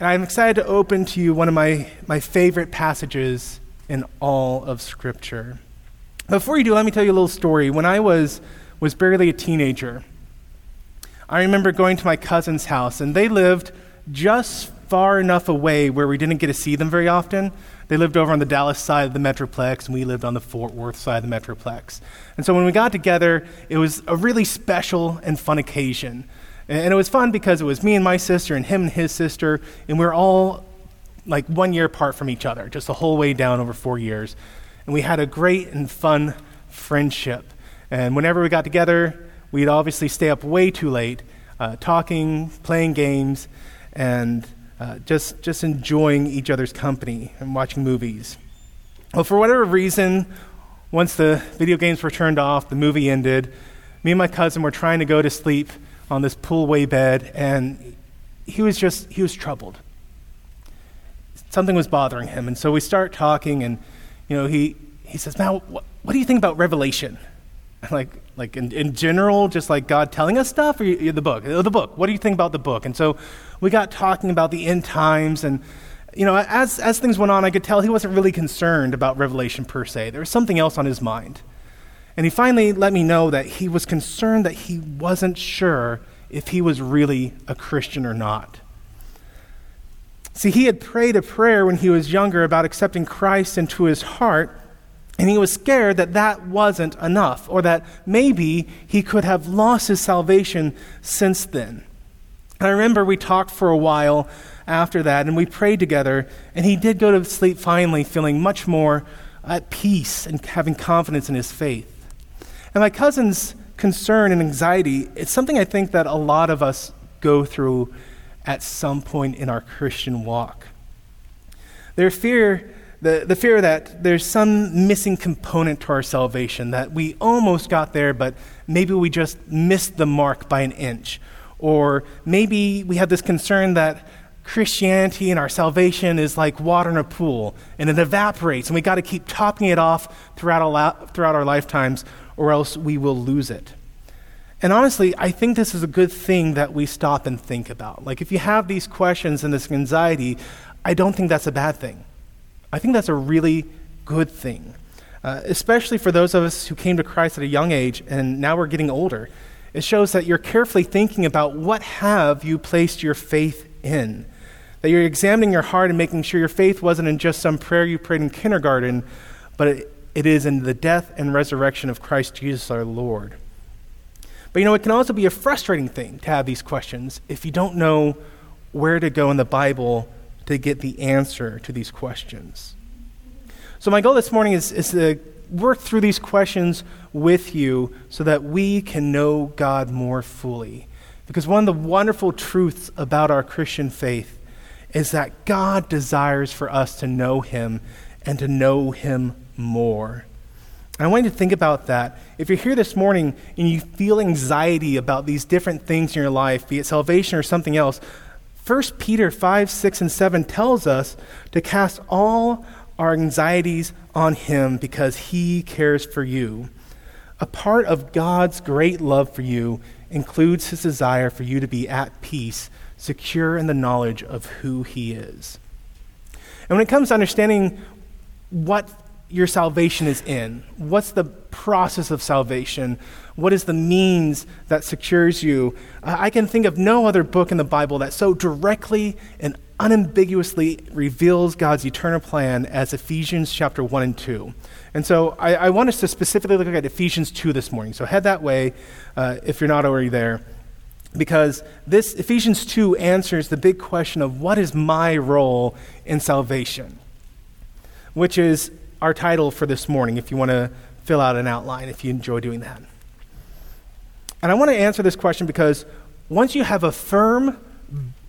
And I'm excited to open to you one of my, my favorite passages in all of Scripture. Before you do, let me tell you a little story. When I was, was barely a teenager, I remember going to my cousin's house, and they lived just far enough away where we didn't get to see them very often. They lived over on the Dallas side of the Metroplex, and we lived on the Fort Worth side of the Metroplex. And so when we got together, it was a really special and fun occasion. And it was fun because it was me and my sister and him and his sister, and we were all like one year apart from each other, just the whole way down over four years. And we had a great and fun friendship. And whenever we got together, we'd obviously stay up way too late, uh, talking, playing games, and uh, just, just enjoying each other's company and watching movies. Well, for whatever reason, once the video games were turned off, the movie ended, me and my cousin were trying to go to sleep on this poolway bed, and he was just, he was troubled. Something was bothering him. And so we start talking, and, you know, he, he says, Now, what, what do you think about Revelation? like, like in, in general, just like God telling us stuff, or you, the book? Oh, the book. What do you think about the book? And so we got talking about the end times, and you know, as as things went on, I could tell he wasn't really concerned about Revelation per se. There was something else on his mind. And he finally let me know that he was concerned that he wasn't sure if he was really a Christian or not. See, he had prayed a prayer when he was younger about accepting Christ into his heart, and he was scared that that wasn't enough, or that maybe he could have lost his salvation since then. And I remember we talked for a while after that, and we prayed together, and he did go to sleep finally feeling much more at peace and having confidence in his faith. And my cousin's concern and anxiety, it's something I think that a lot of us go through at some point in our Christian walk. Their fear, the, the fear that there's some missing component to our salvation, that we almost got there, but maybe we just missed the mark by an inch. Or maybe we have this concern that Christianity and our salvation is like water in a pool, and it evaporates, and we got to keep topping it off throughout our, throughout our lifetimes, or else we will lose it. And honestly, I think this is a good thing that we stop and think about. Like, if you have these questions and this anxiety, I don't think that's a bad thing. I think that's a really good thing, uh, especially for those of us who came to Christ at a young age and now we're getting older. It shows that you're carefully thinking about what have you placed your faith in. That you're examining your heart and making sure your faith wasn't in just some prayer you prayed in kindergarten, but it, it is in the death and resurrection of Christ Jesus our Lord. But you know, it can also be a frustrating thing to have these questions if you don't know where to go in the Bible to get the answer to these questions. So, my goal this morning is, is to work through these questions with you so that we can know God more fully. Because one of the wonderful truths about our Christian faith is that God desires for us to know Him and to know Him more. I want you to think about that. If you're here this morning and you feel anxiety about these different things in your life, be it salvation or something else, 1 Peter 5, 6, and 7 tells us to cast all our anxieties on Him because He cares for you. A part of God's great love for you includes His desire for you to be at peace, secure in the knowledge of who He is. And when it comes to understanding what your salvation is in. What's the process of salvation? What is the means that secures you? I can think of no other book in the Bible that so directly and unambiguously reveals God's eternal plan as Ephesians chapter 1 and 2. And so I, I want us to specifically look at Ephesians 2 this morning. So head that way uh, if you're not already there. Because this Ephesians 2 answers the big question of what is my role in salvation? Which is our title for this morning if you want to fill out an outline, if you enjoy doing that. And I want to answer this question because once you have a firm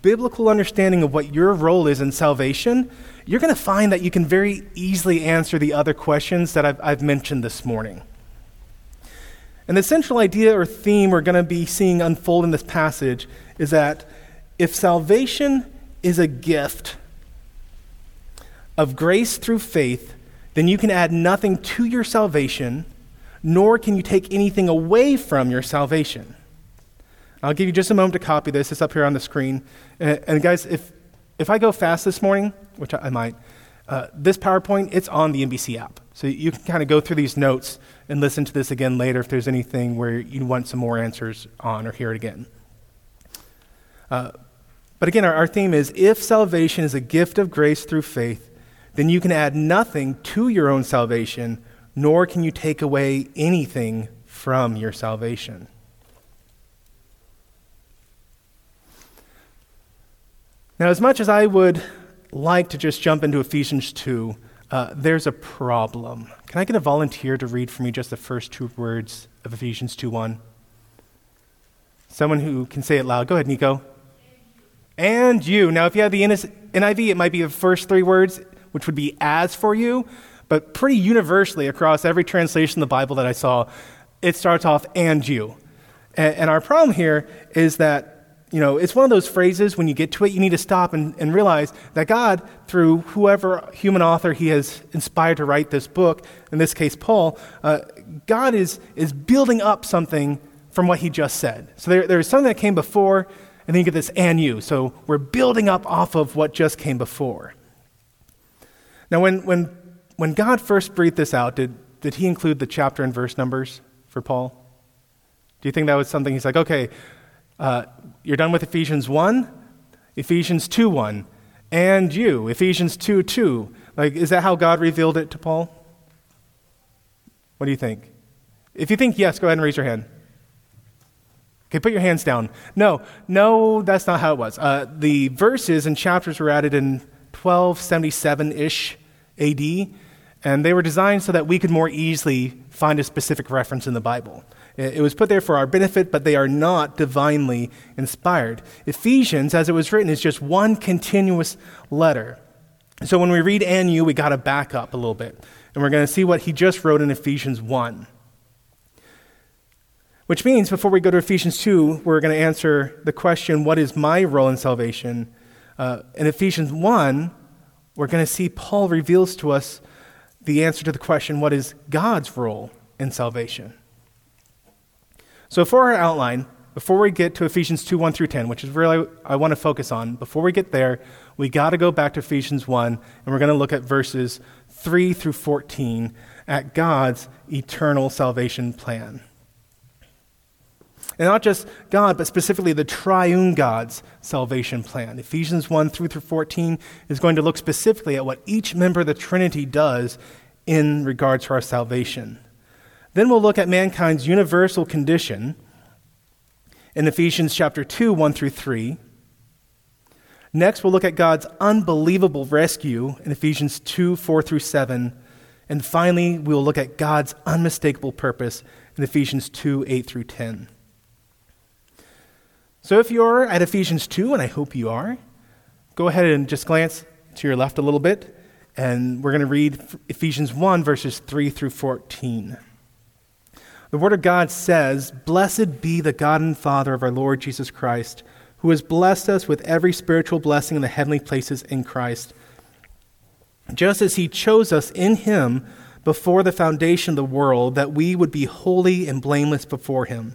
biblical understanding of what your role is in salvation, you're going to find that you can very easily answer the other questions that I've, I've mentioned this morning. And the central idea or theme we're going to be seeing unfold in this passage is that if salvation is a gift of grace through faith, then you can add nothing to your salvation, nor can you take anything away from your salvation. I'll give you just a moment to copy this. It's up here on the screen. And, and guys, if, if I go fast this morning, which I, I might, uh, this PowerPoint, it's on the NBC app. So you can kind of go through these notes and listen to this again later if there's anything where you want some more answers on or hear it again. Uh, but again, our, our theme is if salvation is a gift of grace through faith, then you can add nothing to your own salvation, nor can you take away anything from your salvation. Now, as much as I would like to just jump into Ephesians 2, uh, there's a problem. Can I get a volunteer to read for me just the first two words of Ephesians 2 1? Someone who can say it loud. Go ahead, Nico. And you. Now, if you have the NIV, it might be the first three words, which would be as for you, but pretty universally across every translation of the Bible that I saw, it starts off and you. And, and our problem here is that you know, it's one of those phrases when you get to it, you need to stop and, and realize that God, through whoever human author he has inspired to write this book, in this case, Paul, uh, God is, is building up something from what he just said. So there, there's something that came before, and then you get this and you. So we're building up off of what just came before. Now, when, when, when God first breathed this out, did, did he include the chapter and verse numbers for Paul? Do you think that was something he's like, okay, uh, you're done with Ephesians 1, Ephesians 2 1, and you, Ephesians 2 2. Like, is that how God revealed it to Paul? What do you think? If you think yes, go ahead and raise your hand. Okay, put your hands down. No, no, that's not how it was. Uh, the verses and chapters were added in 1277 ish AD, and they were designed so that we could more easily find a specific reference in the Bible. It was put there for our benefit, but they are not divinely inspired. Ephesians, as it was written, is just one continuous letter. So when we read and you, we got to back up a little bit. And we're going to see what he just wrote in Ephesians 1. Which means, before we go to Ephesians 2, we're going to answer the question, What is my role in salvation? Uh, in Ephesians 1, we're going to see Paul reveals to us the answer to the question, What is God's role in salvation? So, for our outline, before we get to Ephesians 2 1 through 10, which is really I want to focus on, before we get there, we got to go back to Ephesians 1, and we're going to look at verses 3 through 14 at God's eternal salvation plan. And not just God, but specifically the triune God's salvation plan. Ephesians 1 3 through 14 is going to look specifically at what each member of the Trinity does in regards to our salvation. Then we'll look at mankind's universal condition in Ephesians chapter 2, 1 through 3. Next, we'll look at God's unbelievable rescue in Ephesians 2, 4 through 7. And finally, we'll look at God's unmistakable purpose in Ephesians 2, 8 through 10. So if you're at Ephesians 2, and I hope you are, go ahead and just glance to your left a little bit, and we're going to read Ephesians 1, verses 3 through 14. The Word of God says, Blessed be the God and Father of our Lord Jesus Christ, who has blessed us with every spiritual blessing in the heavenly places in Christ, just as He chose us in Him before the foundation of the world, that we would be holy and blameless before Him.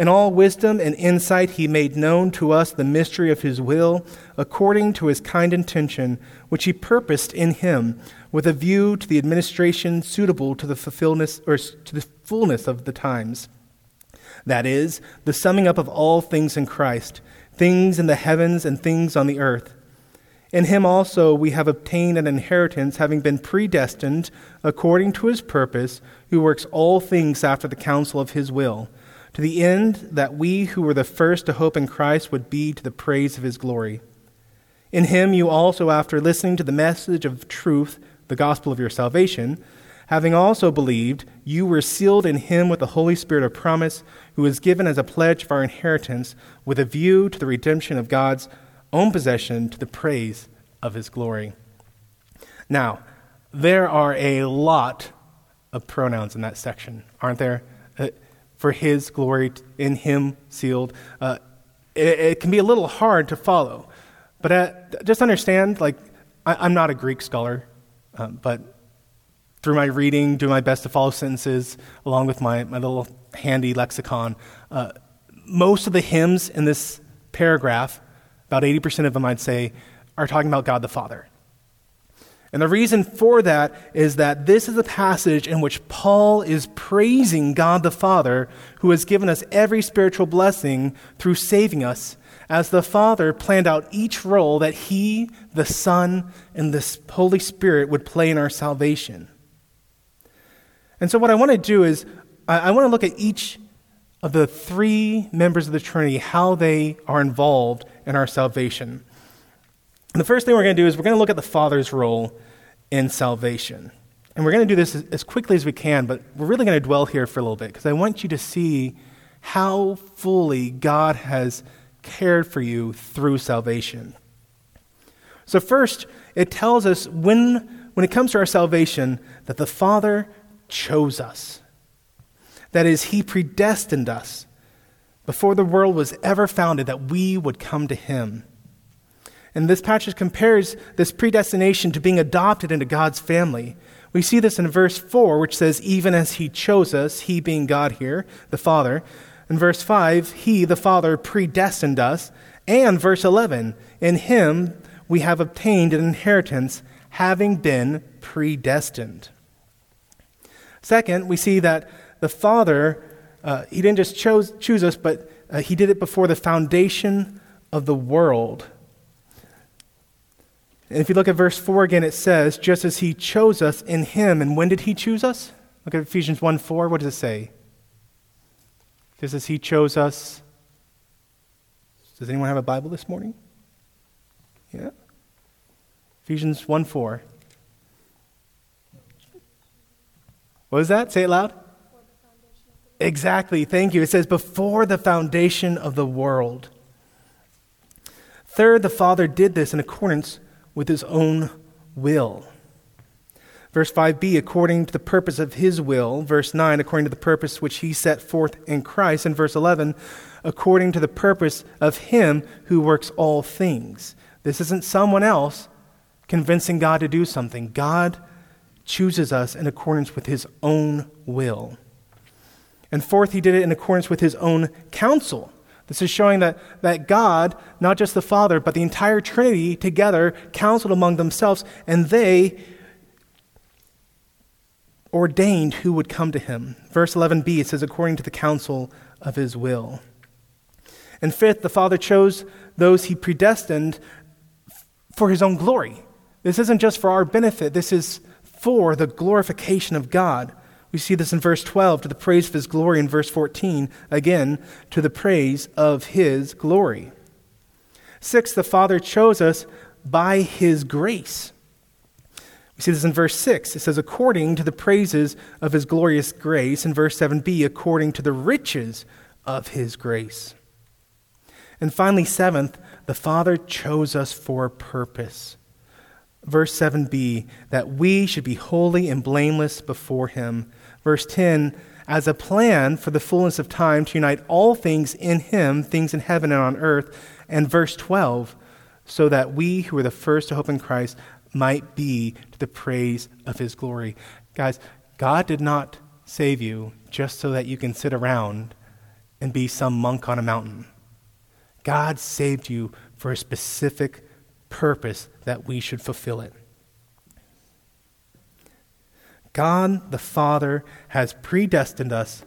In all wisdom and insight, he made known to us the mystery of his will, according to his kind intention, which he purposed in him, with a view to the administration suitable to the fulfillment or to the fullness of the times. That is, the summing up of all things in Christ things in the heavens and things on the earth. In him also we have obtained an inheritance, having been predestined according to his purpose, who works all things after the counsel of his will, to the end that we who were the first to hope in Christ would be to the praise of his glory. In him you also, after listening to the message of truth, the gospel of your salvation, Having also believed, you were sealed in him with the Holy Spirit of promise, who is given as a pledge of our inheritance, with a view to the redemption of God's own possession to the praise of his glory. Now, there are a lot of pronouns in that section, aren't there? For his glory, in him sealed. Uh, it, it, can be a little hard to follow. But uh, just understand, like, I, am not a Greek scholar, um, but through my reading, do my best to follow sentences along with my, my little handy lexicon. Uh, most of the hymns in this paragraph, about 80% of them, I'd say, are talking about God the Father. And the reason for that is that this is a passage in which Paul is praising God the Father, who has given us every spiritual blessing through saving us, as the Father planned out each role that He, the Son, and the Holy Spirit would play in our salvation. And so, what I want to do is, I, want to look at each of the three members of the Trinity, how they are involved in our salvation. And the first thing we're going to do is we're going to look at the Father's role in salvation. And we're going to do this as quickly as we can, but we're really going to dwell here for a little bit because I want you to see how fully God has cared for you through salvation. So, first, it tells us when, when it comes to our salvation that the Father chose us. That is, He predestined us before the world was ever founded that we would come to Him. And this passage compares this predestination to being adopted into God's family. We see this in verse 4, which says, Even as He chose us, He being God here, the Father. In verse 5, He, the Father, predestined us. And verse 11, In Him we have obtained an inheritance, having been predestined. Second, we see that the Father, uh, He didn't just chose, choose us, but uh, He did it before the foundation of the world. And if you look at verse 4 again, it says, just as he chose us in him. And when did he choose us? Look at Ephesians 1 4. What does it say? Just as he chose us. Does anyone have a Bible this morning? Yeah? Ephesians 1 4. What was that? Say it loud. Exactly. Thank you. It says, before the foundation of the world. Third, the Father did this in accordance with his own will. Verse 5b, according to the purpose of his will. Verse 9, according to the purpose which he set forth in Christ. And verse 11, according to the purpose of him who works all things. This isn't someone else convincing God to do something. God chooses us in accordance with his own will. And fourth, he did it in accordance with his own counsel. This is showing that, that God, not just the Father, but the entire Trinity together counseled among themselves, and they ordained who would come to him. Verse 11b, it says, according to the counsel of his will. And fifth, the Father chose those he predestined for his own glory. This isn't just for our benefit, this is for the glorification of God. We see this in verse 12 to the praise of his glory, in verse 14, again, to the praise of his glory. Six, the Father chose us by his grace. We see this in verse 6. It says, according to the praises of his glorious grace. In verse 7b, according to the riches of his grace. And finally, seventh, the Father chose us for a purpose verse 7b, that we should be holy and blameless before him. Verse 10, as a plan for the fullness of time to unite all things in him, things in heaven and on earth. And verse 12, so that we who are the first to hope in Christ might be to the praise of his glory. Guys, God did not save you just so that you can sit around and be some monk on a mountain. God saved you for a specific purpose that we should fulfill it. God the Father has predestined us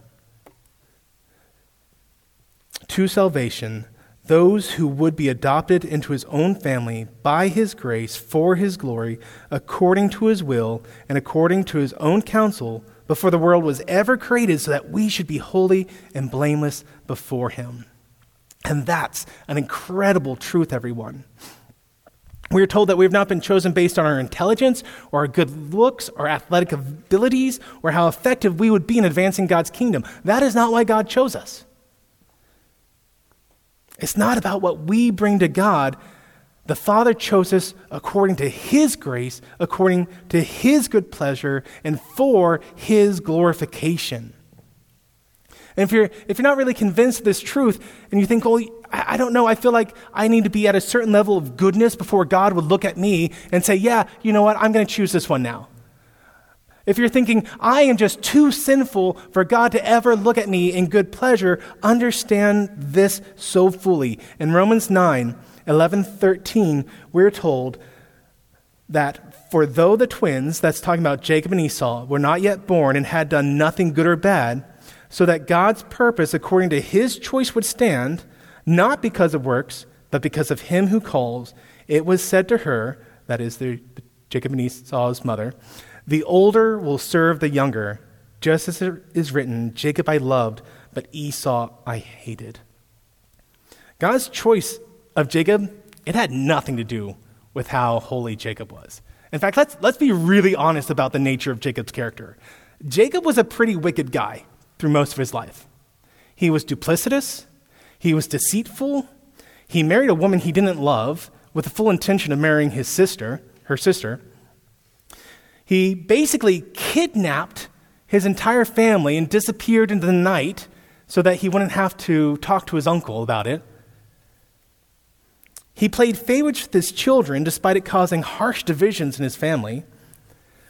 to salvation, those who would be adopted into his own family by his grace for his glory, according to his will and according to his own counsel, before the world was ever created, so that we should be holy and blameless before him. And that's an incredible truth, everyone. We are told that we have not been chosen based on our intelligence or our good looks or athletic abilities or how effective we would be in advancing God's kingdom. That is not why God chose us. It's not about what we bring to God, The Father chose us according to His grace, according to His good pleasure, and for His glorification. And if you're, if you're not really convinced of this truth, and you think, well, I, don't know, I feel like I need to be at a certain level of goodness before God would look at me and say, yeah, you know what, I'm going to choose this one now. If you're thinking, I am just too sinful for God to ever look at me in good pleasure, understand this so fully. In Romans 9, 11, 13, we're told that for though the twins, that's talking about Jacob and Esau, were not yet born and had done nothing good or bad, so that God's purpose according to his choice would stand, not because of works, but because of him who calls, it was said to her, that is the, Jacob and Esau's mother, the older will serve the younger, just as it is written, Jacob I loved, but Esau I hated. God's choice of Jacob, it had nothing to do with how holy Jacob was. In fact, let's, let's be really honest about the nature of Jacob's character. Jacob was a pretty wicked guy through most of his life. He was duplicitous, he was deceitful, he married a woman he didn't love with the full intention of marrying his sister, her sister. He basically kidnapped his entire family and disappeared into the night so that he wouldn't have to talk to his uncle about it. He played favorites with his children despite it causing harsh divisions in his family.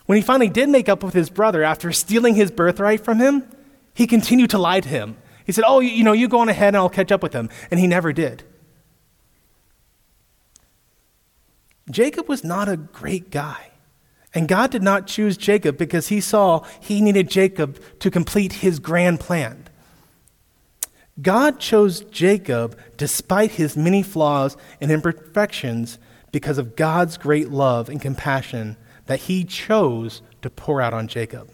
When he finally did make up with his brother after stealing his birthright from him, he continued to lie to him. He said, Oh, you know, you go on ahead and I'll catch up with him. And he never did. Jacob was not a great guy. And God did not choose Jacob because he saw he needed Jacob to complete his grand plan. God chose Jacob despite his many flaws and imperfections because of God's great love and compassion that he chose to pour out on Jacob.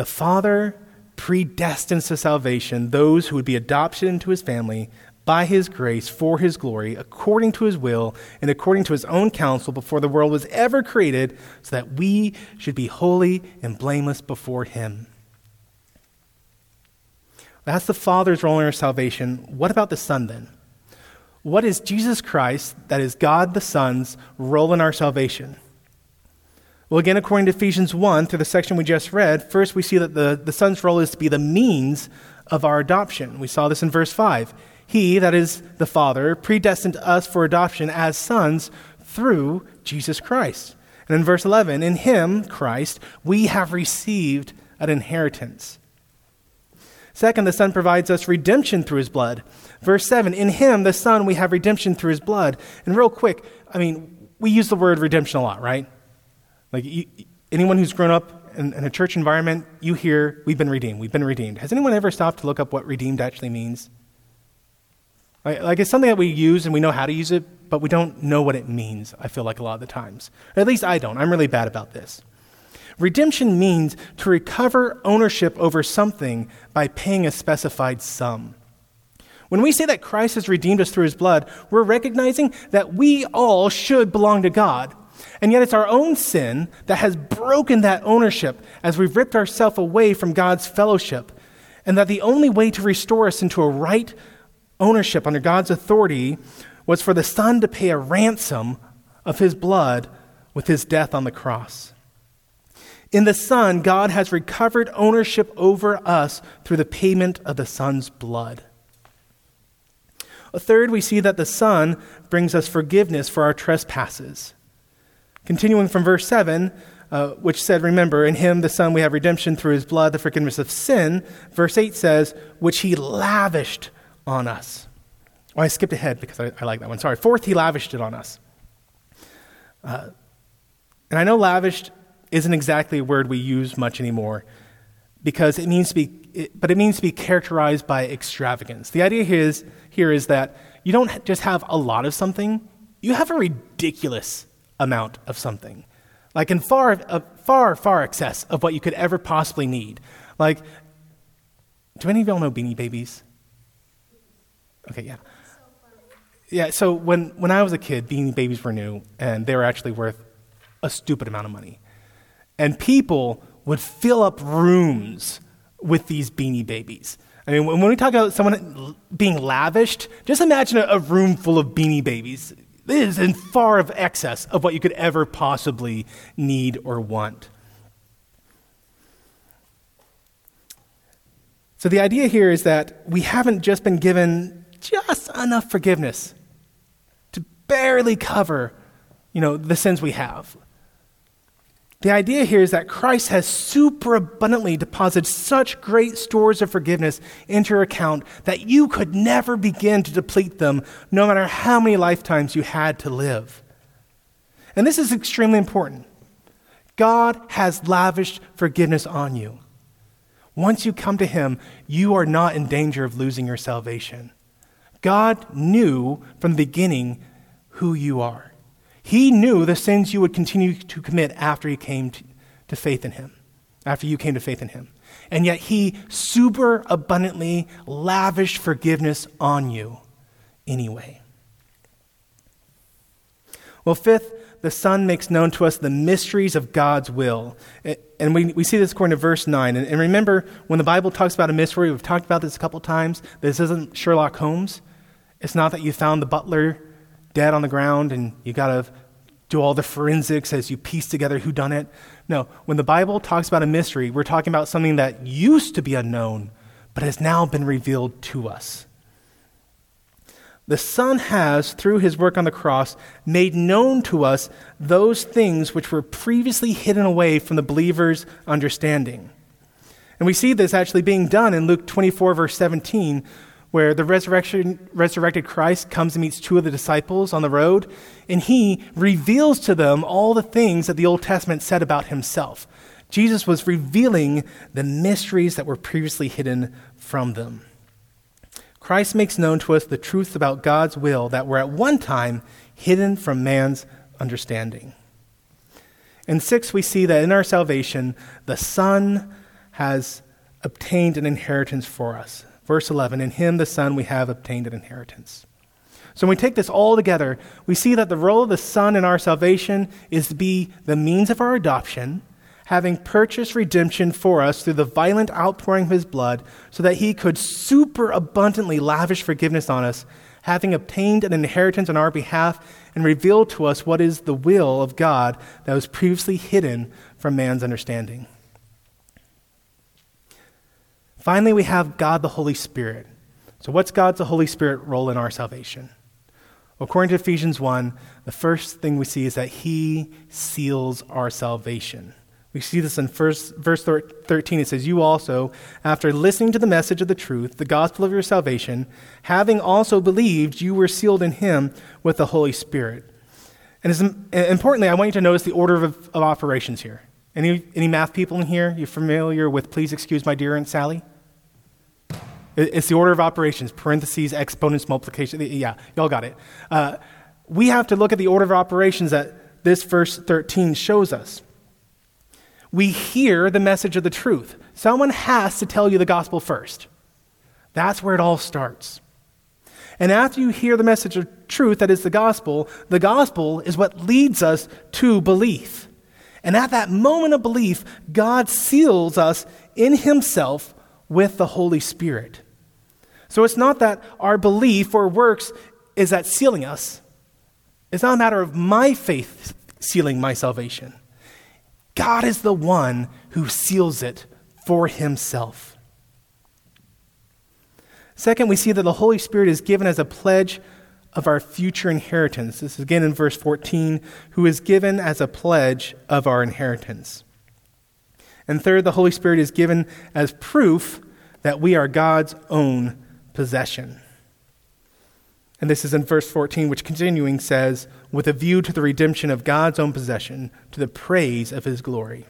The Father predestines to salvation those who would be adopted into his family by his grace for his glory, according to his will and according to his own counsel before the world was ever created, so that we should be holy and blameless before him. That's the Father's role in our salvation. What about the Son then? What is Jesus Christ, that is God the Son's, role in our salvation? Well, again, according to Ephesians 1, through the section we just read, first we see that the, the Son's role is to be the means of our adoption. We saw this in verse 5. He, that is the Father, predestined us for adoption as sons through Jesus Christ. And in verse 11, in Him, Christ, we have received an inheritance. Second, the Son provides us redemption through His blood. Verse 7, in Him, the Son, we have redemption through His blood. And real quick, I mean, we use the word redemption a lot, right? Like, you, anyone who's grown up in, in, a church environment, you hear, we've been redeemed, we've been redeemed. Has anyone ever stopped to look up what redeemed actually means? Like, like, it's something that we use and we know how to use it, but we don't know what it means, I feel like a lot of the times. At least I don't. I'm really bad about this. Redemption means to recover ownership over something by paying a specified sum. When we say that Christ has redeemed us through his blood, we're recognizing that we all should belong to God. And yet it's our own sin that has broken that ownership as we've ripped ourselves away from God's fellowship. And that the only way to restore us into a right ownership under God's authority was for the Son to pay a ransom of his blood with his death on the cross. In the Son, God has recovered ownership over us through the payment of the Son's blood. A third, we see that the Son brings us forgiveness for our trespasses. Continuing from verse 7, uh, which said, Remember, in him, the Son, we have redemption through his blood, the forgiveness of sin. Verse 8 says, Which he lavished on us. Oh, I skipped ahead because I, I like that one. Sorry. Fourth, he lavished it on us. Uh, and I know lavished isn't exactly a word we use much anymore because it means to be, it, but it means to be characterized by extravagance. The idea here is, here is that you don't just have a lot of something, you have a ridiculous amount of something. Like in far, uh, far, far excess of what you could ever possibly need. Like, do any of y'all know Beanie Babies? Okay, yeah. Yeah, so when, when I was a kid, Beanie Babies were new, and they were actually worth a stupid amount of money. And people would fill up rooms with these Beanie Babies. I mean, when we talk about someone being lavished, just imagine a, a room full of beanie babies. This is in far of excess of what you could ever possibly need or want. So the idea here is that we haven't just been given just enough forgiveness to barely cover, you know, the sins we have. The idea here is that Christ has super abundantly deposited such great stores of forgiveness into your account that you could never begin to deplete them, no matter how many lifetimes you had to live. And this is extremely important. God has lavished forgiveness on you. Once you come to Him, you are not in danger of losing your salvation. God knew from the beginning who you are. He knew the sins you would continue to commit after you came to, faith in him, after you came to faith in him. And yet he super abundantly lavished forgiveness on you anyway. Well, fifth, the Son makes known to us the mysteries of God's will. And we, we see this according to verse 9. And, and remember, when the Bible talks about a mystery, we've talked about this a couple times. This isn't Sherlock Holmes. It's not that you found the butler dead on the ground and you got to do all the forensics as you piece together who done it. No, when the Bible talks about a mystery, we're talking about something that used to be unknown but has now been revealed to us. The Son has, through his work on the cross, made known to us those things which were previously hidden away from the believer's understanding. And we see this actually being done in Luke 24, verse 17, where the resurrection, resurrected Christ comes and meets two of the disciples on the road, and he reveals to them all the things that the Old Testament said about himself. Jesus was revealing the mysteries that were previously hidden from them. Christ makes known to us the truths about God's will that were at one time hidden from man's understanding. In six, we see that in our salvation, the Son has obtained an inheritance for us. Verse 11 In him, the Son, we have obtained an inheritance. So when we take this all together, we see that the role of the Son in our salvation is to be the means of our adoption, having purchased redemption for us through the violent outpouring of his blood, so that he could super abundantly lavish forgiveness on us, having obtained an inheritance on our behalf and revealed to us what is the will of God that was previously hidden from man's understanding. Finally, we have God the Holy Spirit. So, what's God's the Holy Spirit role in our salvation? According to Ephesians 1, the first thing we see is that He seals our salvation. We see this in first, verse 13. It says, You also, after listening to the message of the truth, the gospel of your salvation, having also believed, you were sealed in Him with the Holy Spirit. And importantly, I want you to notice the order of, of operations here. Any, any math people in here? You familiar with Please Excuse My Dear Aunt Sally? It's the order of operations, parentheses, exponents, multiplication. Yeah, y'all got it. Uh, we have to look at the order of operations that this verse 13 shows us. We hear the message of the truth. Someone has to tell you the gospel first. That's where it all starts. And after you hear the message of truth, that is the gospel, the gospel is what leads us to belief. And at that moment of belief, God seals us in Himself with the Holy Spirit. So it's not that our belief or works is that sealing us. It's not a matter of my faith sealing my salvation. God is the one who seals it for himself. Second, we see that the Holy Spirit is given as a pledge of our future inheritance. This is again in verse 14, who is given as a pledge of our inheritance. And third, the Holy Spirit is given as proof that we are God's own possession. And this is in verse 14, which continuing says, with a view to the redemption of God's own possession, to the praise of his glory.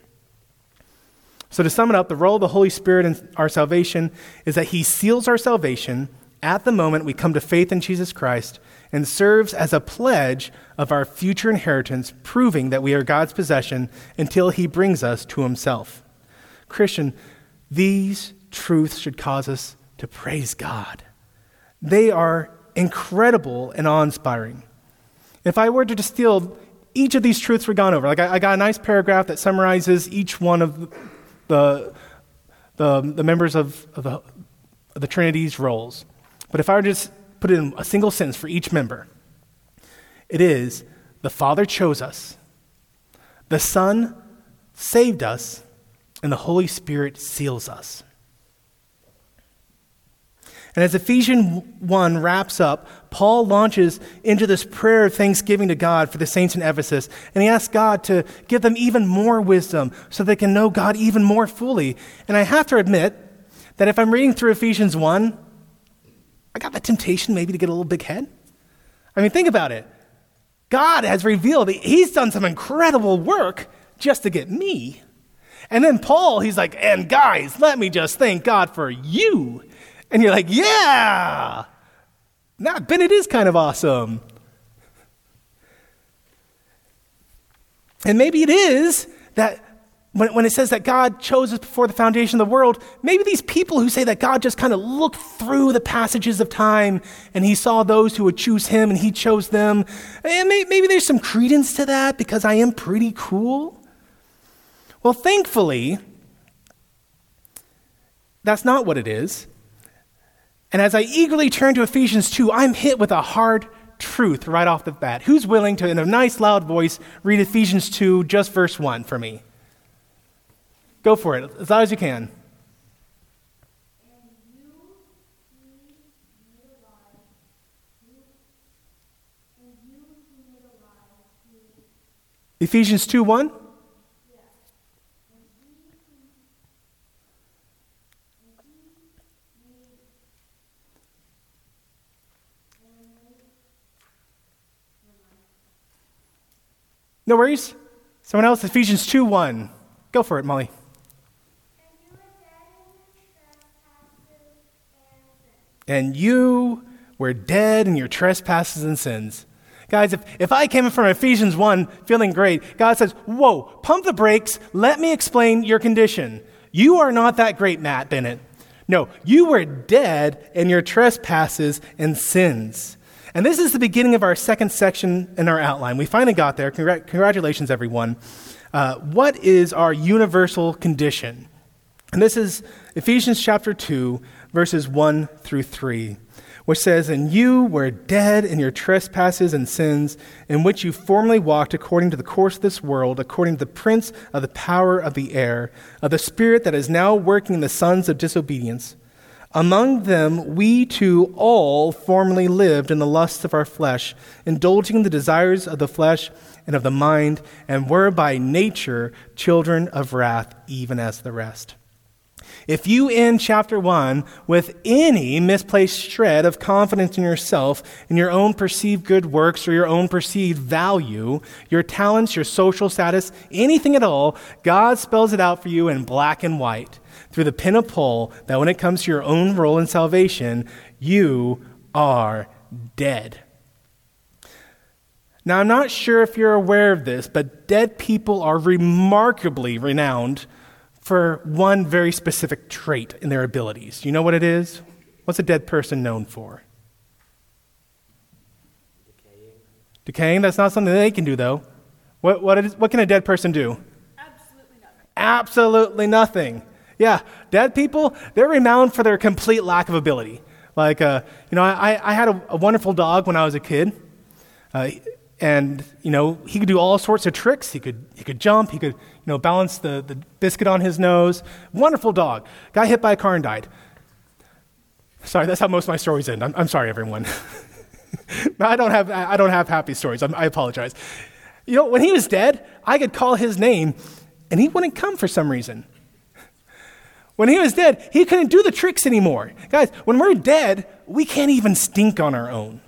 So, to sum it up, the role of the Holy Spirit in our salvation is that he seals our salvation at the moment we come to faith in Jesus Christ and serves as a pledge of our future inheritance, proving that we are God's possession until he brings us to himself. Christian, these truths should cause us to praise God. They are incredible and awe inspiring. If I were to distill each of these truths we've gone over, like I, I, got a nice paragraph that summarizes each one of the, the, the members of, of the of the Trinity's roles. But if I were to just put it in a single sentence for each member, it is the Father chose us, the Son saved us, and the Holy Spirit seals us. And as Ephesians 1 wraps up, Paul launches into this prayer of thanksgiving to God for the saints in Ephesus. And he asks God to give them even more wisdom so they can know God even more fully. And I have to admit that if I'm reading through Ephesians 1, I got the temptation maybe to get a little big head. I mean, think about it. God has revealed that he's done some incredible work just to get me. And then Paul, he's like, and guys, let me just thank God for you. And you're like, yeah, now Bennett is kind of awesome. And maybe it is that when, when it says that God chose us before the foundation of the world, maybe these people who say that God just kind of looked through the passages of time and he saw those who would choose him and he chose them. And maybe there's some credence to that because I am pretty cool. Well, thankfully, that's not what it is. And as I eagerly turn to Ephesians 2, I'm hit with a hard truth right off the bat. Who's willing to, in a nice loud voice, read Ephesians 2, just verse 1 for me? Go for it, as loud as you can. Ephesians 2 1? No worries. Someone else, Ephesians 2 1. Go for it, Molly. And you were dead in your trespasses and sins. Guys, if, if I came from Ephesians 1 feeling great, God says, Whoa, pump the brakes. Let me explain your condition. You are not that great, Matt Bennett. No, you were dead in your trespasses and sins. And this is the beginning of our second section in our outline. We finally got there. Congr- congratulations, everyone. Uh, what is our universal condition? And this is Ephesians chapter 2, verses 1 through 3, which says, And you were dead in your trespasses and sins, in which you formerly walked according to the course of this world, according to the prince of the power of the air, of the spirit that is now working in the sons of disobedience among them, we too all formerly lived in the lusts of our flesh, indulging the desires of the flesh and of the mind, and were by nature children of wrath, even as the rest. If you end chapter 1 with any misplaced shred of confidence in yourself, in your own perceived good works or your own perceived value, your talents, your social status, anything at all, God spells it out for you in black and white through the pin of Paul that when it comes to your own role in salvation, you are dead. Now, I'm not sure if you're aware of this, but dead people are remarkably renowned for one very specific trait in their abilities. You know what it is? What's a dead person known for? Decaying. Decaying? That's not something they can do, though. What, what, is, what can a dead person do? Absolutely nothing. Absolutely nothing. Yeah, dead people, they're renowned for their complete lack of ability. Like, uh, you know, I, I had a, a, wonderful dog when I was a kid. Uh, and, you know, he could do all sorts of tricks. He could, he could jump. He could, you know, balance the, the biscuit on his nose. Wonderful dog. Got hit by a car and died. Sorry, that's how most of my stories end. I'm, I'm sorry, everyone. I, don't have, I don't have happy stories. I'm, I apologize. You know, when he was dead, I could call his name, and he wouldn't come for some reason. When he was dead, he couldn't do the tricks anymore. Guys, when we're dead, we can't even stink on our own.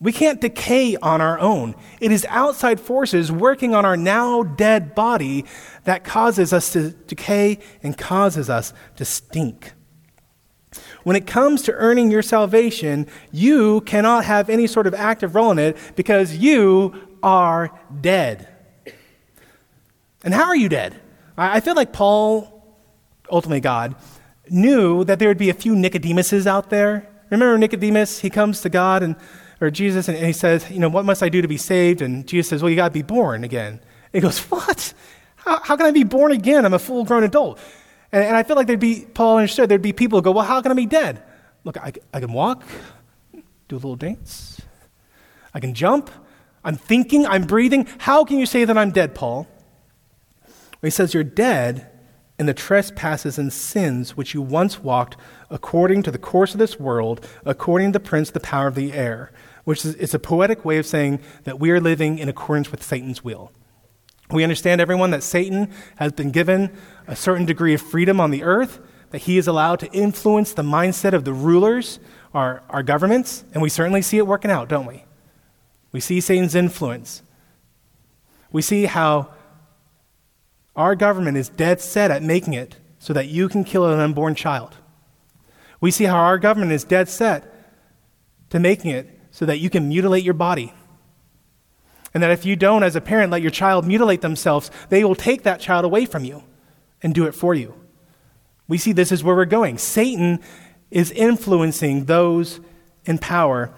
We can't decay on our own. It is outside forces working on our now dead body that causes us to decay and causes us to stink. When it comes to earning your salvation, you cannot have any sort of active role in it because you are dead. And how are you dead? I feel like Paul ultimately God, knew that there would be a few Nicodemuses out there. Remember Nicodemus? He comes to God and or Jesus and, he says, you know, what must I do to be saved? And Jesus says, well, you got to be born again. And he goes, what? How, how can I be born again? I'm a full grown adult. And, and I feel like there'd be, Paul understood, there'd be people who go, Well, how can I be dead? Look, I, I can walk, do a little dance, I can jump, I'm thinking, I'm breathing. How can you say that I'm dead, Paul? Well, he says, You're dead in the trespasses and sins which you once walked according to the course of this world, according to the prince, the power of the air, which is it's a poetic way of saying that we are living in accordance with Satan's will. We understand, everyone, that Satan has been given a certain degree of freedom on the earth, that he is allowed to influence the mindset of the rulers, our, our governments, and we certainly see it working out, don't we? We see Satan's influence. We see how our government is dead set at making it so that you can kill an unborn child. We see how our government is dead set to making it so that you can mutilate your body. And that if you don't, as a parent, let your child mutilate themselves, they will take that child away from you and do it for you. We see this is where we're going. Satan is influencing those in power.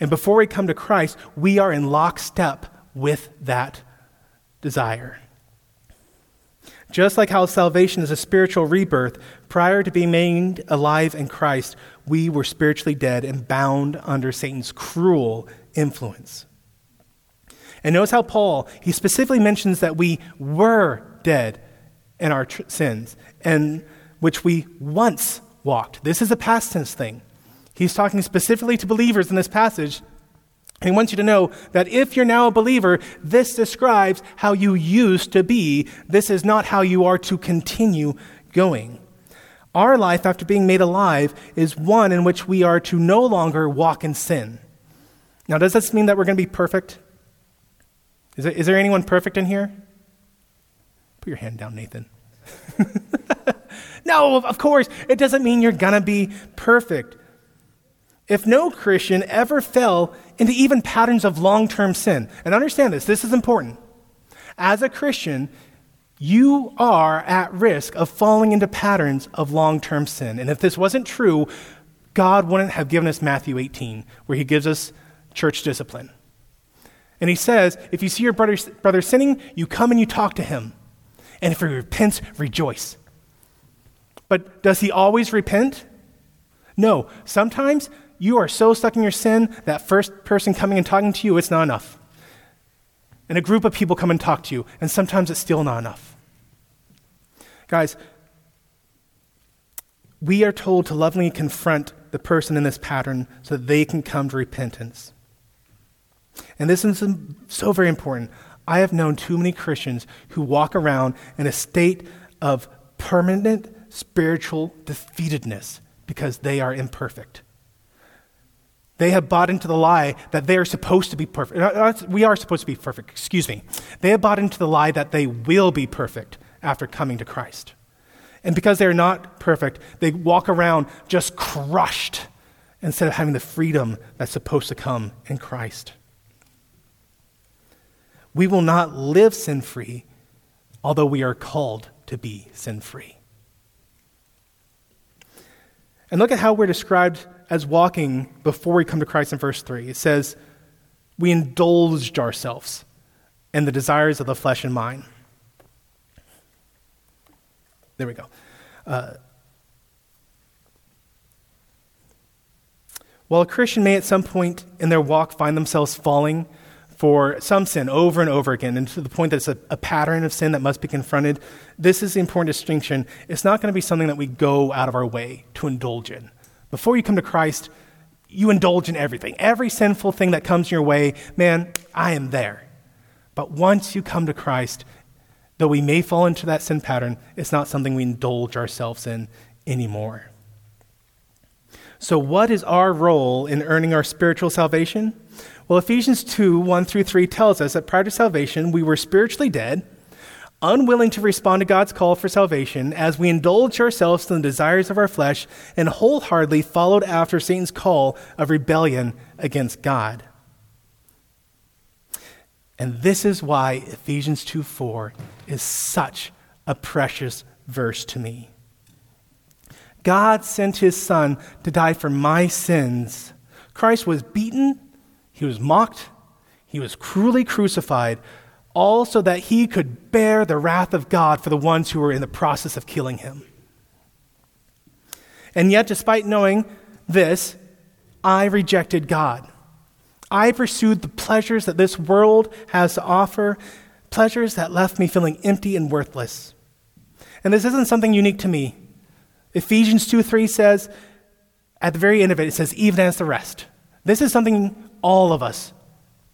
And before we come to Christ, we are in lockstep with that desire. Just like how salvation is a spiritual rebirth, prior to being made alive in Christ, we were spiritually dead and bound under Satan's cruel influence. And notice how Paul, he specifically mentions that we were dead in our tr- sins, and which we once walked. This is a past tense thing. He's talking specifically to believers in this passage. And he wants you to know that if you're now a believer, this describes how you used to be. This is not how you are to continue going. Our life, after being made alive, is one in which we are to no longer walk in sin. Now, does this mean that we're going to be perfect? Is there, is there anyone perfect in here? Put your hand down, Nathan. no, of course, it doesn't mean you're going to be perfect. If no Christian ever fell into even patterns of long term sin, and understand this, this is important. As a Christian, you are at risk of falling into patterns of long term sin. And if this wasn't true, God wouldn't have given us Matthew 18, where he gives us church discipline. And he says, if you see your brother, brother sinning, you come and you talk to him. And if he repents, rejoice. But does he always repent? No. Sometimes you are so stuck in your sin that first person coming and talking to you, it's not enough. And a group of people come and talk to you, and sometimes it's still not enough. Guys, we are told to lovingly confront the person in this pattern so that they can come to repentance. And this is so very important. I have known too many Christians who walk around in a state of permanent spiritual defeatedness because they are imperfect. They have bought into the lie that they are supposed to be perfect. Uh, we are supposed to be perfect, excuse me. They have bought into the lie that they will be perfect after coming to Christ. And because they're not perfect, they walk around just crushed instead of having the freedom that's supposed to come in Christ. We will not live sin free, although we are called to be sin free. And look at how we're described as walking before we come to Christ in verse 3. It says, We indulged ourselves in the desires of the flesh and mind. There we go. Uh, while a Christian may at some point in their walk find themselves falling for some sin over and over again, and to the point that it's a, a pattern of sin that must be confronted, this is the important distinction. It's not going to be something that we go out of our way to indulge in. Before you come to Christ, you indulge in everything. Every sinful thing that comes your way, man, I am there. But once you come to Christ, though we may fall into that sin pattern, it's not something we indulge ourselves in anymore. So, what is our role in earning our spiritual salvation? Well, Ephesians 2 1 through 3 tells us that prior to salvation, we were spiritually dead, unwilling to respond to God's call for salvation, as we indulged ourselves in the desires of our flesh and wholeheartedly followed after Satan's call of rebellion against God. And this is why Ephesians 2 4 is such a precious verse to me. God sent his Son to die for my sins. Christ was beaten he was mocked, he was cruelly crucified, all so that he could bear the wrath of God for the ones who were in the process of killing him. And yet, despite knowing this, I rejected God. I pursued the pleasures that this world has to offer, pleasures that left me feeling empty and worthless. And this isn't something unique to me. Ephesians 2 3 says, at the very end of it, it says, even as the rest. This is something all of us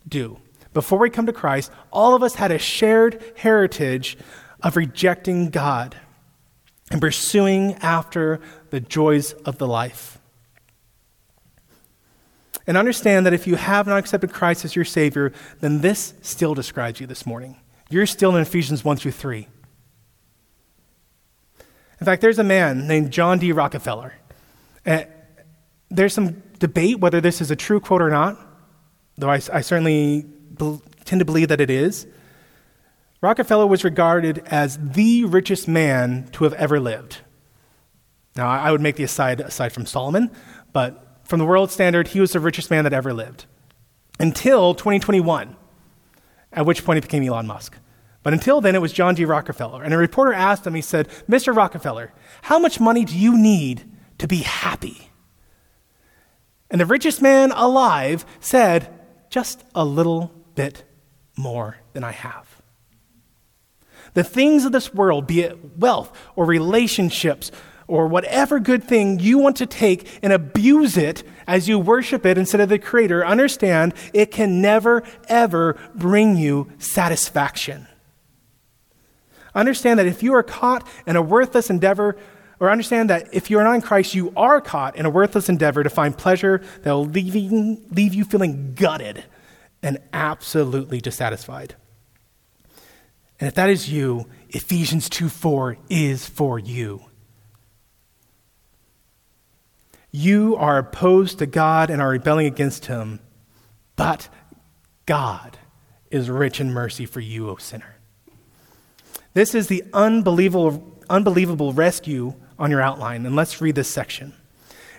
do. Before we come to Christ, all of us had a shared heritage of rejecting God and pursuing after the joys of the life. And understand that if you have not accepted Christ as your Savior, then this still describes you this morning. You're still in Ephesians 1 through 3. In fact, there's a man named John D. Rockefeller. And there's some debate whether this is a true quote or not, though I, I certainly tend to believe that it is. Rockefeller was regarded as the richest man to have ever lived. Now, I would make the aside aside from Solomon, but from the world standard, he was the richest man that ever lived. Until 2021, at which point he became Elon Musk. But until then, it was John D. Rockefeller. And a reporter asked him, he said, Mr. Rockefeller, how much money do you need to be happy? And the richest man alive said, Just a little bit more than I have. The things of this world, be it wealth or relationships or whatever good thing you want to take and abuse it as you worship it instead of the Creator, understand it can never, ever bring you satisfaction. Understand that if you are caught in a worthless endeavor, or understand that if you are not in Christ, you are caught in a worthless endeavor to find pleasure that will leave you, leave you feeling gutted and absolutely dissatisfied. And if that is you, Ephesians 2 4 is for you. You are opposed to God and are rebelling against Him, but God is rich in mercy for you, O sinner. This is the unbelievable, unbelievable rescue on your outline. And let's read this section.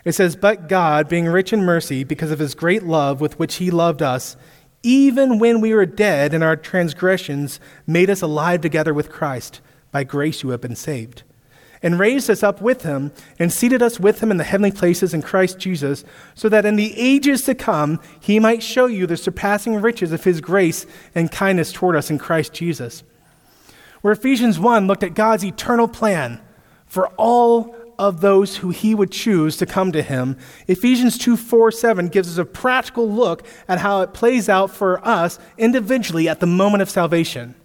It says, But God, being rich in mercy, because of his great love with which he loved us, even when we were dead and our transgressions, made us alive together with Christ. By grace you have been saved. And raised us up with him, and seated us with him in the heavenly places in Christ Jesus, so that in the ages to come he might show you the surpassing riches of his grace and kindness toward us in Christ Jesus. Where Ephesians 1 looked at God's eternal plan for all of those who he would choose to come to him, Ephesians 2 4 7 gives us a practical look at how it plays out for us individually at the moment of salvation.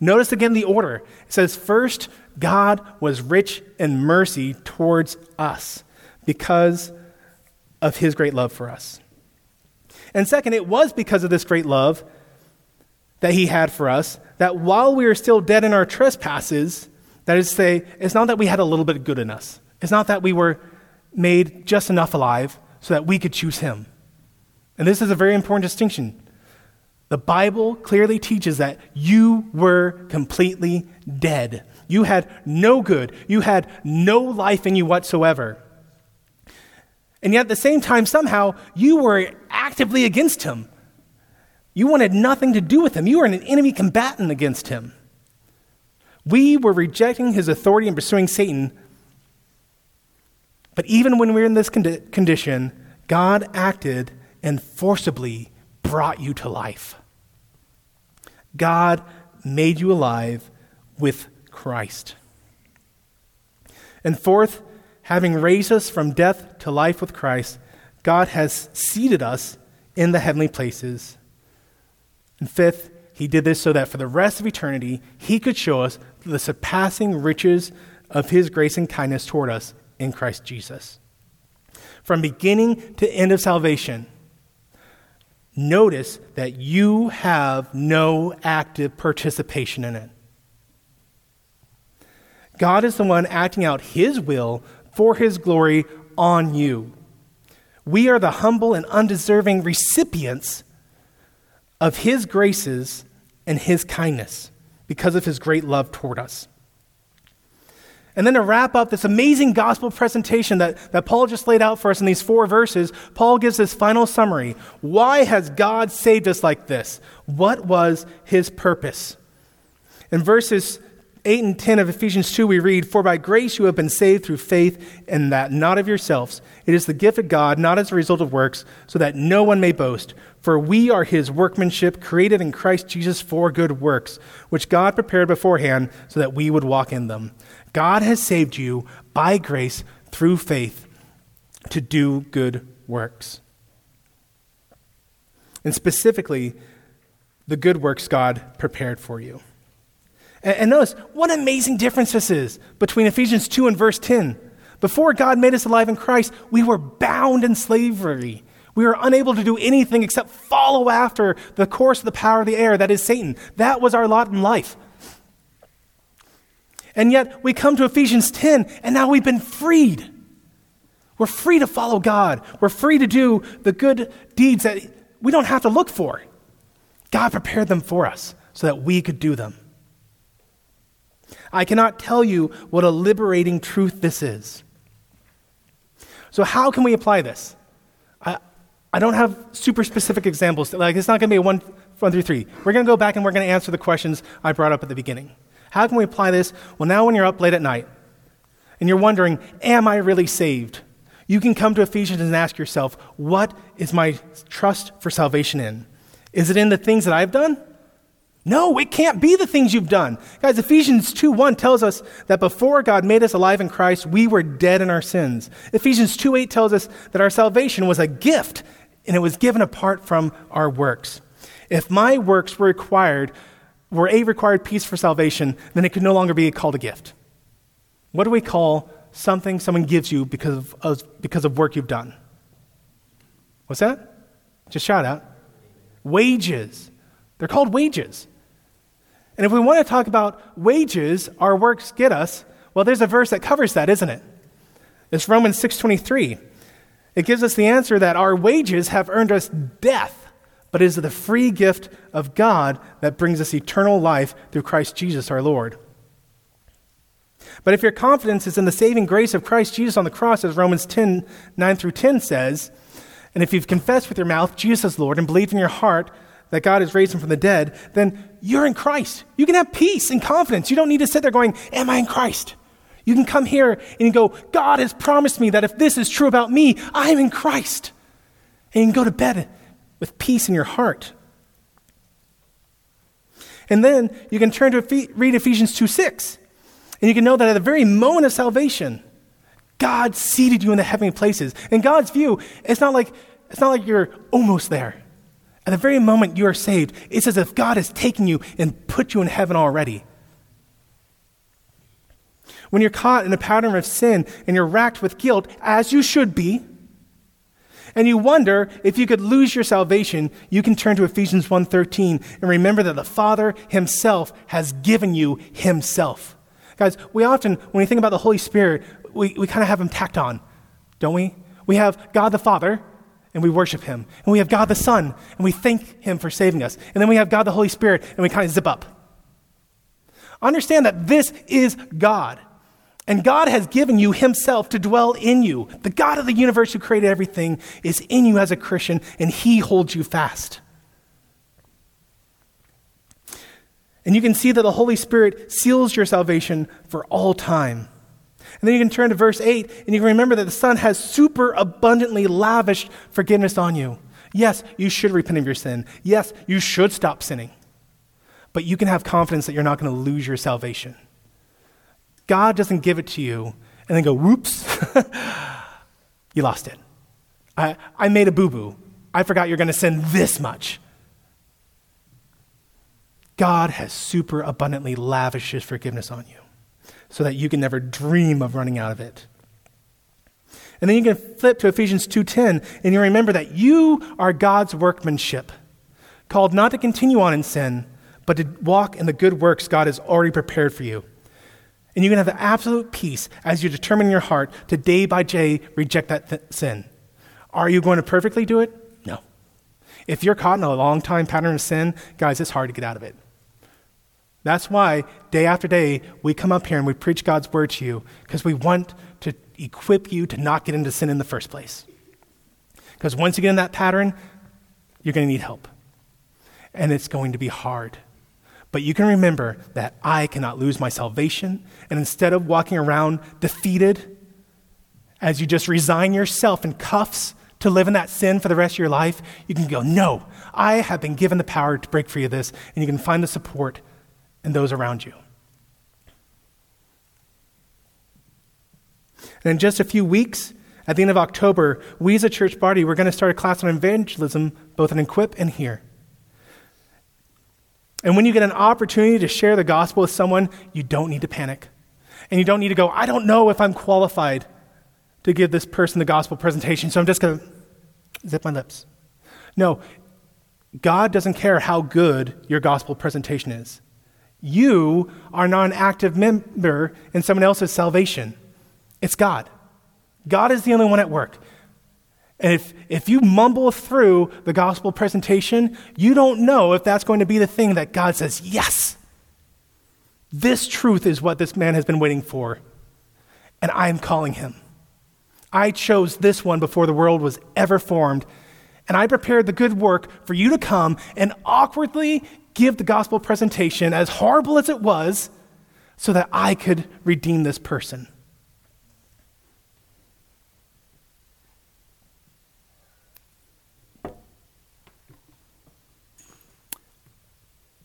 Notice again the order. It says, First, God was rich in mercy towards us because of his great love for us. And second, it was because of this great love that he had for us that while we were still dead in our trespasses, that is to say, it's not that we had a little bit good in us. It's not that we were made just enough alive so that we could choose Him. And this is a very important distinction. The Bible clearly teaches that you were completely dead. You had no good. You had no life in you whatsoever. And yet, at the same time, somehow, you were actively against him. You wanted nothing to do with him. You were an enemy combatant against him. We were rejecting his authority and pursuing Satan. But even when we were in this condi- condition, God acted and forcibly brought you to life. God made you alive with Christ. And fourth, having raised us from death to life with Christ, God has seated us in the heavenly places. And fifth, he did this so that for the rest of eternity, he could show us the surpassing riches of his grace and kindness toward us in Christ Jesus. From beginning to end of salvation, notice that you have no active participation in it. God is the one acting out his will for his glory on you. We are the humble and undeserving recipients of his graces and his kindness because of his great love toward us. And then to wrap up this amazing gospel presentation that, that Paul just laid out for us in these four verses, Paul gives this final summary. Why has God saved us like this? What was his purpose? In verses 8 and 10 of Ephesians 2, we read, For by grace you have been saved through faith, and that not of yourselves. It is the gift of God, not as a result of works, so that no one may boast. For we are his workmanship, created in Christ Jesus for good works, which God prepared beforehand so that we would walk in them. God has saved you by grace through faith to do good works. And specifically, the good works God prepared for you. And, notice what amazing difference this is between Ephesians 2 and verse 10. Before God made us alive in Christ, we were bound in slavery. We were unable to do anything except follow after the course of the power of the air, that is Satan. That was our lot in life. And yet we come to Ephesians 10, and now we've been freed. We're free to follow God. We're free to do the good deeds that we don't have to look for. God prepared them for us so that we could do them. I cannot tell you what a liberating truth this is. So, how can we apply this? I, I don't have super specific examples. Like, it's not going to be a one, one through three. We're going to go back and we're going to answer the questions I brought up at the beginning. How can we apply this? Well, now when you're up late at night and you're wondering, am I really saved? You can come to Ephesians and ask yourself, what is my trust for salvation in? Is it in the things that I've done? No, it can't be the things you've done. Guys, Ephesians 2 1 tells us that before God made us alive in Christ, we were dead in our sins. Ephesians 2 8 tells us that our salvation was a gift and it was given apart from our works. If my works were required, were a required piece for salvation, then it could no longer be called a gift. What do we call something someone gives you because of, because of work you've done? What's that? Just shout out. Wages. They're called wages. And if we want to talk about wages our works get us, well, there's a verse that covers that, isn't it? It's Romans 6:23. It gives us the answer that our wages have earned us death, but it is the free gift of God that brings us eternal life through Christ Jesus our Lord. But if your confidence is in the saving grace of Christ Jesus on the cross, as Romans 10 9 through 10 says, and if you've confessed with your mouth Jesus Lord and believed in your heart that God has raised him from the dead, then you're in Christ. You can have peace and confidence. You don't need to sit there going, Am I in Christ? You can come here and go, God has promised me that if this is true about me, I am in Christ. And you can go to bed with peace in your heart. And then you can turn to read Ephesians 2 6. And you can know that at the very moment of salvation, God seated you in the heavenly places. In God's view, it's not like, it's not like you're almost there. At the very moment you are saved, it's as if God has taken you and put you in heaven already. When you're caught in a pattern of sin and you're racked with guilt, as you should be, and you wonder if you could lose your salvation, you can turn to Ephesians 1:13 and remember that the Father himself has given you himself. Guys, we often when we think about the Holy Spirit, we, we kind of have him tacked on, don't we? We have God the Father, and we worship him. And we have God the Son, and we thank him for saving us. And then we have God the Holy Spirit, and we kind of zip up. Understand that this is God. And God has given you Himself to dwell in you. The God of the universe who created everything is in you as a Christian, and He holds you fast. And you can see that the Holy Spirit seals your salvation for all time. And then you can turn to verse 8 and you can remember that the Son has super abundantly lavished forgiveness on you. Yes, you should repent of your sin. Yes, you should stop sinning. But you can have confidence that you're not going to lose your salvation. God doesn't give it to you and then go, whoops, you lost it. I, I made a boo boo. I forgot you're going to sin this much. God has super abundantly lavished his forgiveness on you so that you can never dream of running out of it. And then you can flip to Ephesians 2:10 and you remember that you are God's workmanship, called not to continue on in sin, but to walk in the good works God has already prepared for you. And you can have the absolute peace as you determine in your heart to day by day reject that th- sin. Are you going to perfectly do it? No. If you're caught in a long time pattern of sin, guys, it's hard to get out of it. That's why day after day we come up here and we preach God's word to you because we want to equip you to not get into sin in the first place. Because once you get in that pattern, you're going to need help. And it's going to be hard. But you can remember that I cannot lose my salvation. And instead of walking around defeated, as you just resign yourself in cuffs to live in that sin for the rest of your life, you can go, No, I have been given the power to break free of this. And you can find the support in those around you. And in just a few weeks, at the end of October, we as a church body, we're going to start a class on evangelism, both in Equip and here. And when you get an opportunity to share the gospel with someone, you don't need to panic. And you don't need to go, I don't know if I'm qualified to give this person the gospel presentation, so I'm just going to zip my lips. No, God doesn't care how good your gospel presentation is. You are not an active member in someone else's salvation. It's God. God is the only one at work. And if, if you mumble through the gospel presentation, you don't know if that's going to be the thing that God says, yes, this truth is what this man has been waiting for, and I am calling him. I chose this one before the world was ever formed, and I prepared the good work for you to come and awkwardly give the gospel presentation, as horrible as it was, so that I could redeem this person.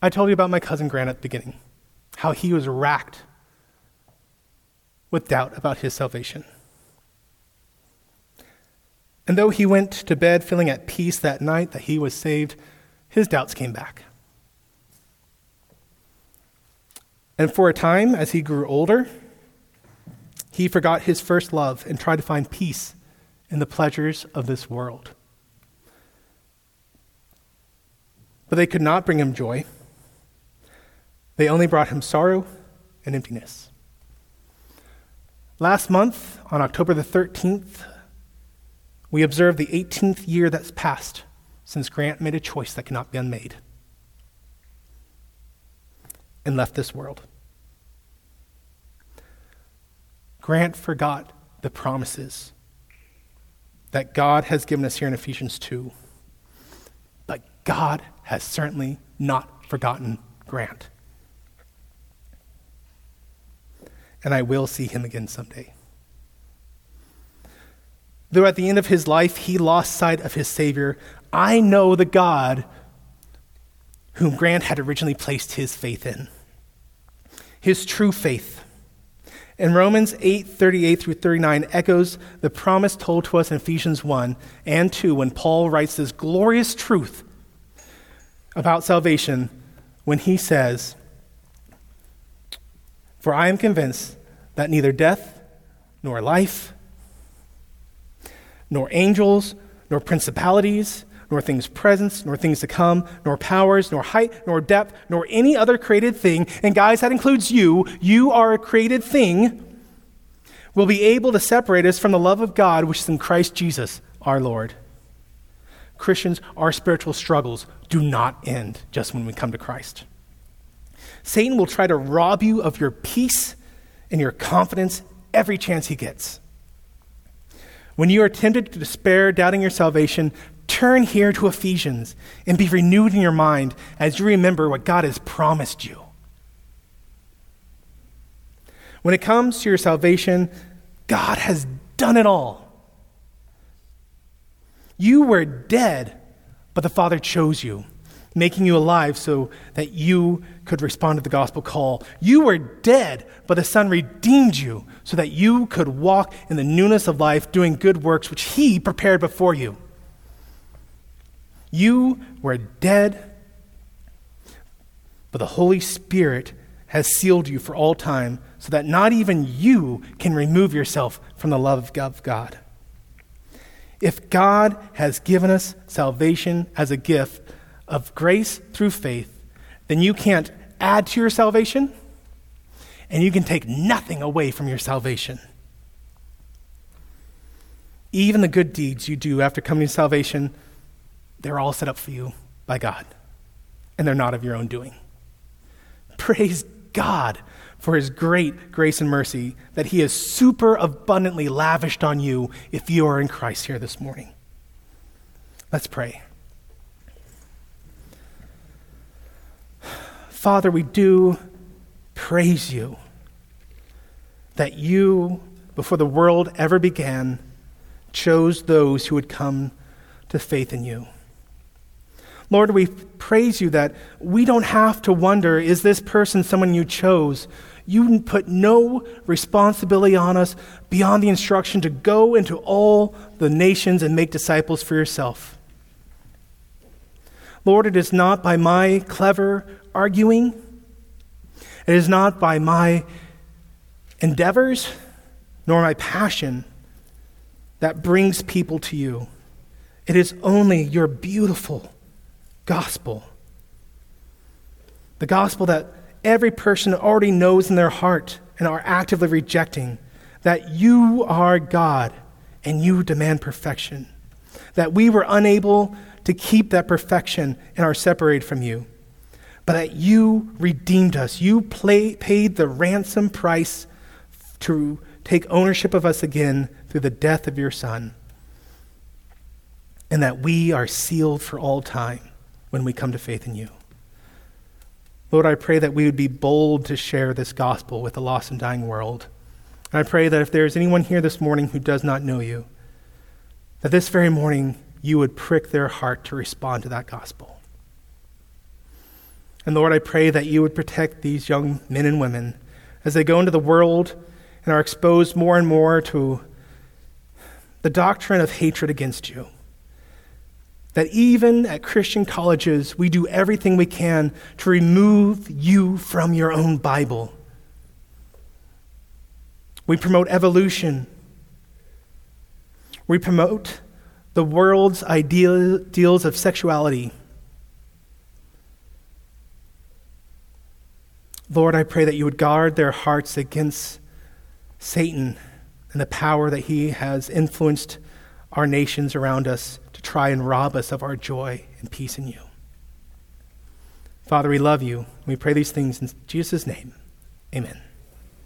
I told you about my cousin Grant at the beginning, how he was racked with doubt about his salvation. And though he went to bed feeling at peace that night that he was saved, his doubts came back. And for a time, as he grew older, he forgot his first love and tried to find peace in the pleasures of this world. But they could not bring him joy. They only brought him sorrow and emptiness. Last month, on October the 13th, we observed the 18th year that's passed since Grant made a choice that cannot be unmade and left this world. Grant forgot the promises that God has given us here in Ephesians 2. But God has certainly not forgotten Grant. and I will see him again someday. Though at the end of his life he lost sight of his Savior, I know the God whom Grant had originally placed his faith in, his true faith. In Romans 8 38 through 39 echoes the promise told to us in Ephesians 1 and 2 when Paul writes this glorious truth about salvation when he says, for I am convinced that neither death, nor life, nor angels, nor principalities, nor things present, nor things to come, nor powers, nor height, nor depth, nor any other created thing, and guys, that includes you, you are a created thing, will be able to separate us from the love of God which is in Christ Jesus our Lord. Christians, our spiritual struggles do not end just when we come to Christ. Satan will try to rob you of your peace and your confidence every chance he gets. When you are tempted to despair, doubting your salvation, turn here to Ephesians and be renewed in your mind as you remember what God has promised you. When it comes to your salvation, God has done it all. You were dead, but the Father chose you making you alive so that you could respond to the gospel call. You were dead, but the Son redeemed you so that you could walk in the newness of life, doing good works which He prepared before you. You were dead, but the Holy Spirit has sealed you for all time so that not even you can remove yourself from the love of God. If God has given us salvation as a gift, of grace through faith, then you can't add to your salvation and you can take nothing away from your salvation. Even the good deeds you do after coming to salvation, they're all set up for you by God, and they're not of your own doing. Praise God for his great grace and mercy that he has super abundantly lavished on you if you are in Christ here this morning. Let's pray. Father, we do praise you that you, before the world ever began, chose those who would come to faith in you. Lord, we praise you that we don't have to wonder is this person someone you chose? You put no responsibility on us beyond the instruction to go into all the nations and make disciples for yourself. Lord, it is not by my clever arguing, it is not by my endeavors, nor my passion that brings people to you. It is only your beautiful gospel. The gospel that every person already knows in their heart and are actively rejecting that you are God and you demand perfection. That we were unable to keep that perfection and are separated from you. But that you redeemed us. You play, paid the ransom price to take ownership of us again through the death of your Son. And that we are sealed for all time when we come to faith in you. Lord, I pray that we would be bold to share this gospel with the lost and dying world. And I pray that if there is anyone here this morning who does not know you, that this very morning you would prick their heart to respond to that gospel. And Lord, I pray that you would protect these young men and women as they go into the world and are exposed more and more to the doctrine of hatred against you that even at Christian colleges, we do everything we can to remove you from your own Bible. We promote evolution. We promote the world's ideals of sexuality. Lord, I pray that you would guard their hearts against Satan and the power that he has influenced our nations around us try and rob us of our joy and peace in you. Father, we love you. We pray these things in Jesus' name. Amen.